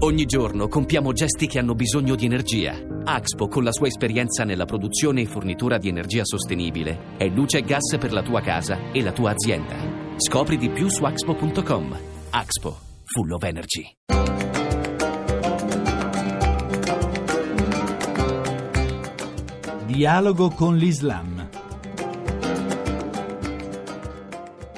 Ogni giorno compiamo gesti che hanno bisogno di energia. Axpo, con la sua esperienza nella produzione e fornitura di energia sostenibile, è luce e gas per la tua casa e la tua azienda. Scopri di più su axpo.com. Axpo, full of energy. Dialogo con l'Islam.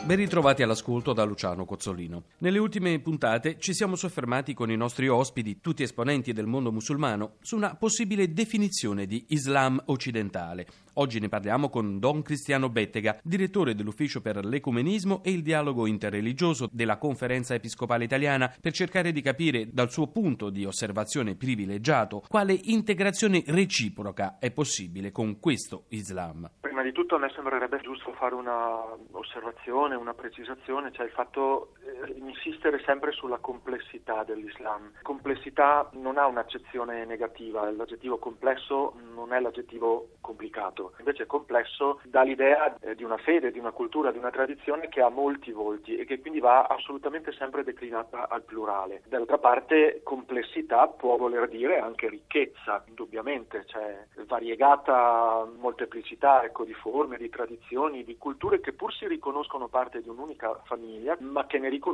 Ben ritrovati all'ascolto da Luciano Cozzolino. Nelle ultime puntate ci siamo soffermati con i nostri ospiti, tutti esponenti del mondo musulmano, su una possibile definizione di Islam occidentale. Oggi ne parliamo con Don Cristiano Bettega, direttore dell'Ufficio per l'Ecumenismo e il Dialogo Interreligioso della Conferenza Episcopale Italiana, per cercare di capire dal suo punto di osservazione privilegiato quale integrazione reciproca è possibile con questo Islam. Di tutto a me sembrerebbe giusto fare una osservazione, una precisazione, cioè il fatto insistere sempre sulla complessità dell'Islam. Complessità non ha un'accezione negativa, l'aggettivo complesso non è l'aggettivo complicato, invece complesso dà l'idea eh, di una fede, di una cultura, di una tradizione che ha molti volti e che quindi va assolutamente sempre declinata al plurale. D'altra parte complessità può voler dire anche ricchezza, indubbiamente, cioè variegata molteplicità ecco, di forme, di tradizioni, di culture che pur si riconoscono parte di un'unica famiglia, ma che ne riconoscono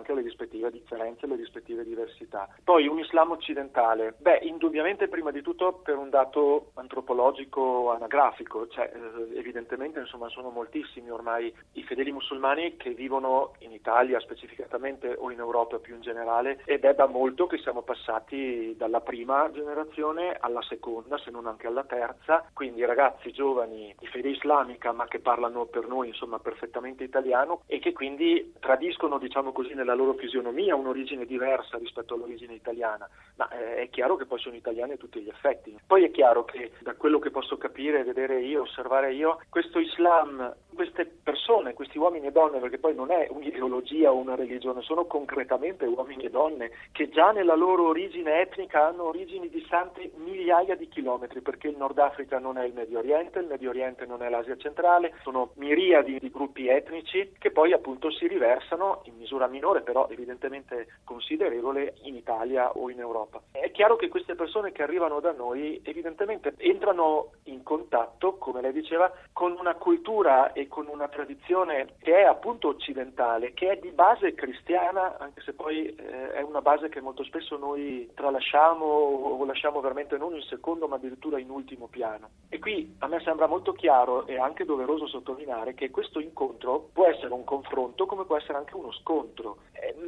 anche le rispettive differenze, le rispettive diversità. Poi un Islam occidentale, beh, indubbiamente prima di tutto per un dato antropologico anagrafico, cioè eh, evidentemente insomma sono moltissimi ormai i fedeli musulmani che vivono in Italia specificatamente o in Europa più in generale ed è da molto che siamo passati dalla prima generazione alla seconda, se non anche alla terza, quindi ragazzi giovani di fede islamica ma che parlano per noi insomma perfettamente italiano e che quindi tradiscono diciamo così nella loro fisionomia un'origine diversa rispetto all'origine italiana, ma eh, è chiaro che poi sono italiani a tutti gli effetti. Poi è chiaro che da quello che posso capire, vedere io, osservare io, questo Islam, queste persone, questi uomini e donne, perché poi non è un'ideologia o una religione, sono concretamente uomini e donne che già nella loro origine etnica hanno origini distanti migliaia di chilometri, perché il Nord Africa non è il Medio Oriente, il Medio Oriente non è l'Asia centrale, sono miriadi di gruppi etnici che poi appunto si riversano in misura minore, però evidentemente considerevole, in Italia o in Europa. È chiaro che queste persone che arrivano da noi evidentemente entrano in contatto, come lei diceva, con una cultura e con una tradizione che è appunto occidentale, che è di base cristiana, anche se poi eh, è una base che molto spesso noi tralasciamo o lasciamo veramente non in secondo ma addirittura in ultimo piano. E qui a me sembra molto chiaro e anche doveroso sottolineare che questo incontro può essere un confronto come può essere anche uno scontro,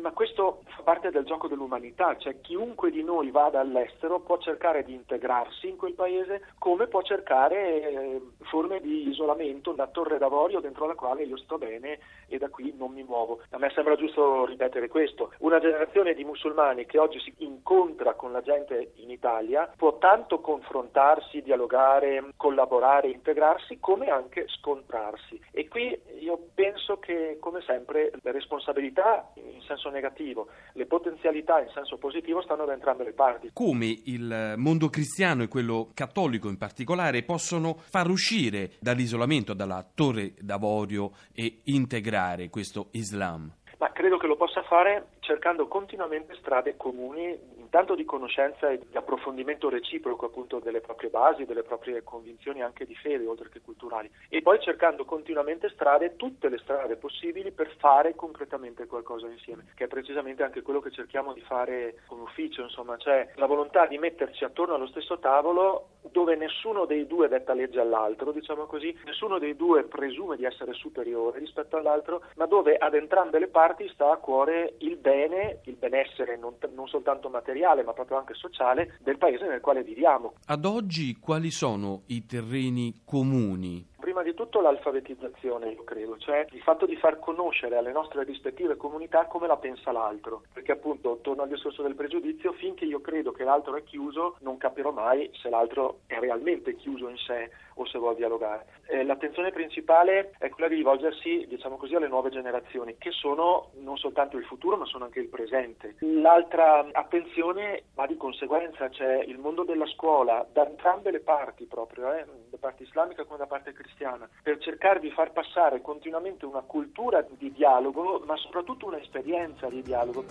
ma questo fa parte del gioco dell'umanità, cioè chiunque di noi vada all'estero può cercare di integrarsi in quel paese come può cercare eh, forme di isolamento, una torre d'avorio dentro la quale io sto bene e da qui non mi muovo. A me sembra giusto ripetere questo. Una generazione di musulmani che oggi si incontra con la gente in Italia può tanto confrontarsi, dialogare, collaborare, integrarsi, come anche scontrarsi. E qui io penso che, come sempre, le responsabilità in senso negativo, le potenzialità in senso positivo stanno da entrambe le parti. Come il mondo cristiano e quello cattolico in particolare possono far uscire dall'isolamento, dalla torre d'avorio e integrare questo Islam? Ma credo che lo possa fare cercando continuamente strade comuni tanto di conoscenza e di approfondimento reciproco appunto delle proprie basi, delle proprie convinzioni anche di fede oltre che culturali. E poi cercando continuamente strade, tutte le strade possibili per fare concretamente qualcosa insieme, che è precisamente anche quello che cerchiamo di fare come ufficio, insomma, cioè la volontà di metterci attorno allo stesso tavolo dove nessuno dei due detta legge all'altro, diciamo così, nessuno dei due presume di essere superiore rispetto all'altro, ma dove ad entrambe le parti sta a cuore il bene, il benessere non, non soltanto materiale, ma proprio anche sociale del paese nel quale viviamo. Ad oggi quali sono i terreni comuni Prima di tutto l'alfabetizzazione, io credo, cioè il fatto di far conoscere alle nostre rispettive comunità come la pensa l'altro, perché appunto torno al discorso del pregiudizio, finché io credo che l'altro è chiuso non capirò mai se l'altro è realmente chiuso in sé o se vuole dialogare. Eh, l'attenzione principale è quella di rivolgersi, diciamo così, alle nuove generazioni, che sono non soltanto il futuro ma sono anche il presente. L'altra attenzione va di conseguenza, c'è il mondo della scuola, da entrambe le parti proprio, eh, da parte islamica come da parte cristiana cristiana, per cercare di far passare continuamente una cultura di dialogo, ma soprattutto un'esperienza di dialogo.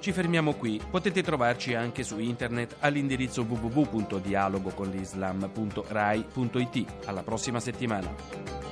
Ci fermiamo qui. Potete trovarci anche su internet all'indirizzo www.dialogoconlislam.rai.it. Alla prossima settimana.